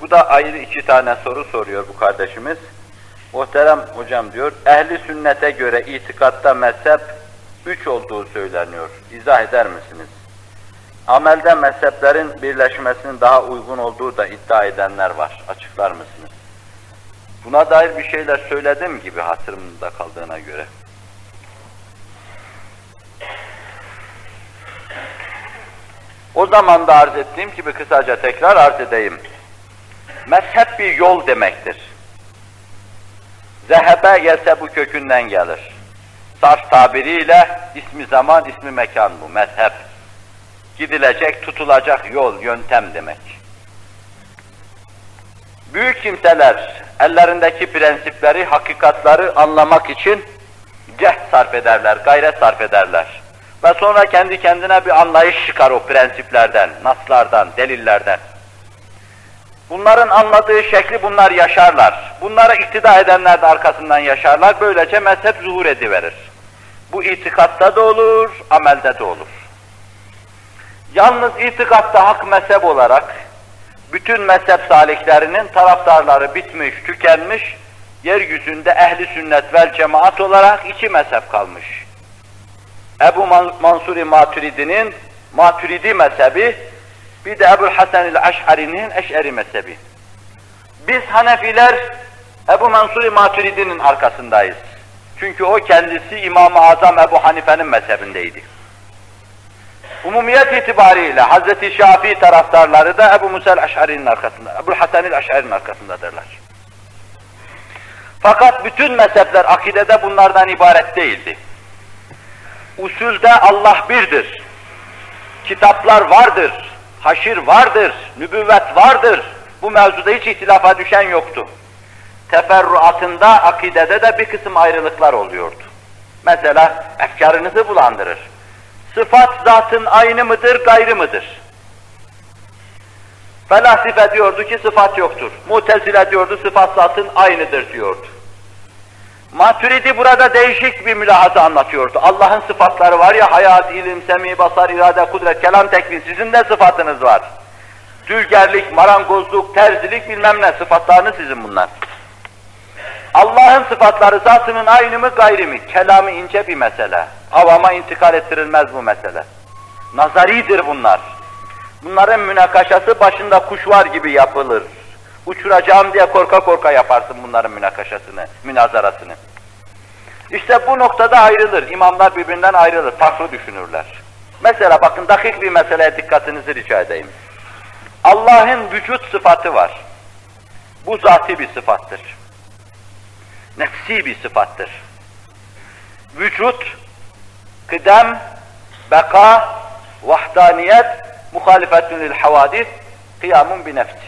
Bu da ayrı iki tane soru soruyor bu kardeşimiz. Muhterem hocam diyor, ehli sünnete göre itikatta mezhep üç olduğu söyleniyor. İzah eder misiniz? Amelde mezheplerin birleşmesinin daha uygun olduğu da iddia edenler var. Açıklar mısınız? Buna dair bir şeyler söyledim gibi hatırımda kaldığına göre. O zaman da arz ettiğim gibi kısaca tekrar arz edeyim. Mezhep bir yol demektir. Zehebe gelse bu kökünden gelir. Sarf tabiriyle ismi zaman, ismi mekan bu, mezhep. Gidilecek, tutulacak yol, yöntem demek. Büyük kimseler ellerindeki prensipleri, hakikatları anlamak için cehd sarf ederler, gayret sarf ederler. Ve sonra kendi kendine bir anlayış çıkar o prensiplerden, naslardan, delillerden. Bunların anladığı şekli bunlar yaşarlar. Bunlara iktida edenler de arkasından yaşarlar. Böylece mezhep zuhur ediverir. Bu itikatta da olur, amelde de olur. Yalnız itikatta hak mezhep olarak bütün mezhep saliklerinin taraftarları bitmiş, tükenmiş, yeryüzünde ehli sünnet vel cemaat olarak iki mezhep kalmış. Ebu Mansur Maturidi'nin Maturidi mezhebi, bir de Ebu Hasan el-Eş'ari'nin Eş'ari mezhebi. Biz Hanefiler Ebu Mansur Maturidi'nin arkasındayız. Çünkü o kendisi İmam-ı Azam Ebu Hanife'nin mezhebindeydi. Umumiyet itibariyle Hz. Şafii taraftarları da Ebu Musa el-Eş'ari'nin arkasında, Ebu Hasan el-Eş'ari'nin arkasındadırlar. Fakat bütün mezhepler akidede bunlardan ibaret değildi. Usulde Allah birdir. Kitaplar vardır. Haşir vardır. Nübüvvet vardır. Bu mevzuda hiç ihtilafa düşen yoktu. Teferruatında, akidede de bir kısım ayrılıklar oluyordu. Mesela efkarınızı bulandırır. Sıfat zatın aynı mıdır, gayrı mıdır? Felasife diyordu ki sıfat yoktur. Mutezile diyordu sıfat zatın aynıdır diyordu. Maturidi burada değişik bir mülahaza anlatıyordu. Allah'ın sıfatları var ya, hayat, ilim, semi, basar, irade, kudret, kelam, tekvin, sizin de sıfatınız var. Dülgerlik, marangozluk, terzilik bilmem ne sıfatlarınız sizin bunlar. Allah'ın sıfatları zatının aynı mı gayri mi? Kelamı ince bir mesele. Avama intikal ettirilmez bu mesele. Nazaridir bunlar. Bunların münakaşası başında kuş var gibi yapılır. Uçuracağım diye korka korka yaparsın bunların münakaşasını, münazarasını. İşte bu noktada ayrılır. İmamlar birbirinden ayrılır, farklı düşünürler. Mesela bakın dakik bir meseleye dikkatinizi rica edeyim. Allah'ın vücut sıfatı var. Bu zati bir sıfattır. Nefsi bir sıfattır. Vücut, kıdem, beka, vahdaniyet, muhalifetün lil havadis, kıyamun bi nefsi.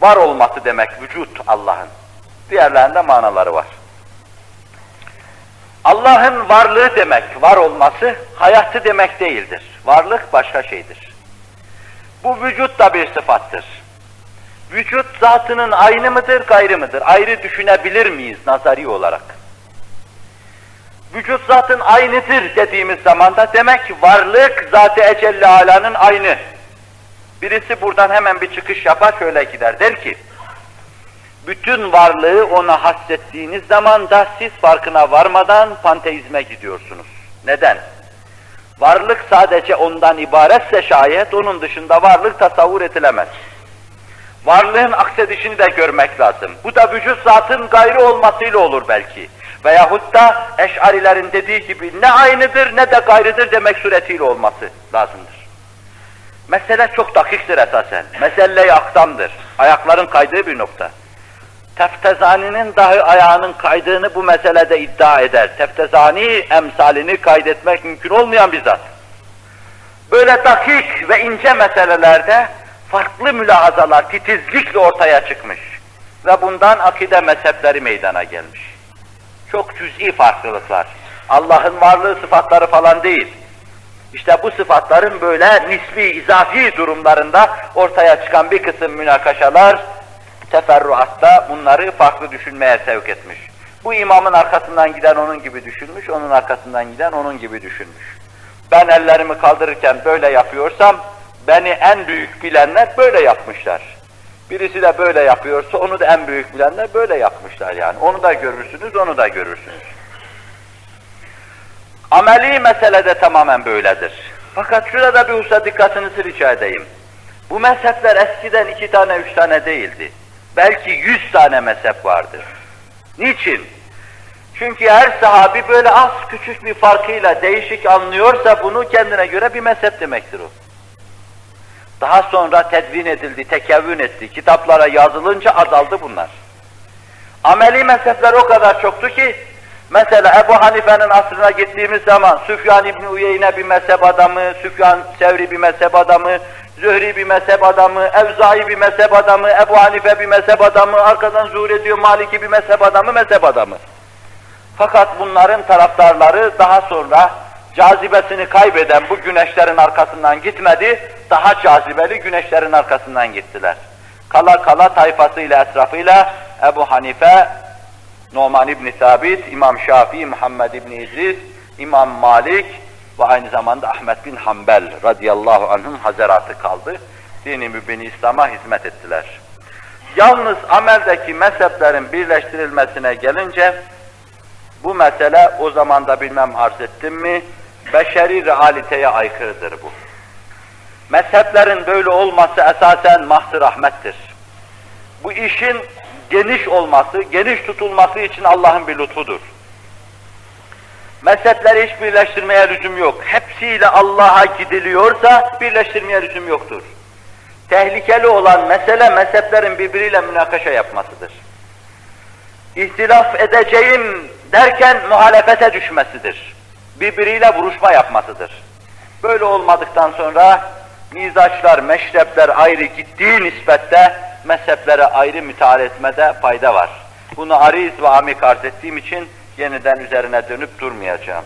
Var olması demek vücut Allah'ın. Diğerlerinde manaları var. Allah'ın varlığı demek, var olması, hayatı demek değildir. Varlık başka şeydir. Bu vücut da bir sıfattır. Vücut zatının aynı mıdır, gayrı mıdır? Ayrı düşünebilir miyiz nazari olarak? Vücut zatın aynıdır dediğimiz zaman da demek varlık zat-ı ecelle alanın aynı. Birisi buradan hemen bir çıkış yapar şöyle gider der ki, bütün varlığı ona hassettiğiniz zaman da siz farkına varmadan panteizme gidiyorsunuz. Neden? Varlık sadece ondan ibaretse şayet onun dışında varlık tasavvur edilemez. Varlığın aksedişini de görmek lazım. Bu da vücut zatın gayrı olmasıyla olur belki. Veyahut da eşarilerin dediği gibi ne aynıdır ne de gayrıdır demek suretiyle olması lazımdır. Mesele çok dakiktir esasen. Mesele aktamdır. Ayakların kaydığı bir nokta. Teftezani'nin dahi ayağının kaydığını bu meselede iddia eder. Teftezani emsalini kaydetmek mümkün olmayan bir zat. Böyle dakik ve ince meselelerde farklı mülahazalar titizlikle ortaya çıkmış. Ve bundan akide mezhepleri meydana gelmiş. Çok cüz'i farklılıklar. Allah'ın varlığı sıfatları falan değil. İşte bu sıfatların böyle nisbi, izafi durumlarında ortaya çıkan bir kısım münakaşalar, teferruatta bunları farklı düşünmeye sevk etmiş. Bu imamın arkasından giden onun gibi düşünmüş, onun arkasından giden onun gibi düşünmüş. Ben ellerimi kaldırırken böyle yapıyorsam, beni en büyük bilenler böyle yapmışlar. Birisi de böyle yapıyorsa onu da en büyük bilenler böyle yapmışlar yani. Onu da görürsünüz, onu da görürsünüz. Ameli meselede tamamen böyledir. Fakat şurada bir hususa dikkatinizi rica edeyim. Bu mezhepler eskiden iki tane, üç tane değildi. Belki yüz tane mezhep vardır. Niçin? Çünkü her sahabi böyle az küçük bir farkıyla değişik anlıyorsa bunu kendine göre bir mezhep demektir o. Daha sonra tedvin edildi, tekevvün etti. Kitaplara yazılınca azaldı bunlar. Ameli mezhepler o kadar çoktu ki, mesela Ebu Hanife'nin asrına gittiğimiz zaman Süfyan İbni Uyeyne bir mezhep adamı, Süfyan Sevri bir mezhep adamı, Zühri bir mezhep adamı, Evzai bir mezhep adamı, Ebu Hanife bir mezhep adamı, arkadan zuhur ediyor Maliki bir mezhep adamı, mezhep adamı. Fakat bunların taraftarları daha sonra cazibesini kaybeden bu güneşlerin arkasından gitmedi, daha cazibeli güneşlerin arkasından gittiler. Kala kala tayfasıyla, etrafıyla Ebu Hanife, Numan İbni Sabit, İmam Şafii, Muhammed İbni İdris, İmam Malik ve aynı zamanda Ahmet bin Hanbel radıyallahu anh'ın hazaratı kaldı. Dini mübini İslam'a hizmet ettiler. Yalnız ameldeki mezheplerin birleştirilmesine gelince, bu mesele o zaman da bilmem arz ettim mi, beşeri realiteye aykırıdır bu. Mezheplerin böyle olması esasen mahzı rahmettir. Bu işin geniş olması, geniş tutulması için Allah'ın bir lütfudur. Mezhepleri hiç birleştirmeye lüzum yok. Hepsiyle Allah'a gidiliyorsa birleştirmeye lüzum yoktur. Tehlikeli olan mesele mezheplerin birbiriyle münakaşa yapmasıdır. İhtilaf edeceğim derken muhalefete düşmesidir. Birbiriyle vuruşma yapmasıdır. Böyle olmadıktan sonra mizaçlar, meşrepler ayrı gittiği nispette mezheplere ayrı müteala etmede fayda var. Bunu ariz ve amik arz ettiğim için yeniden üzerine dönüp durmayacağım.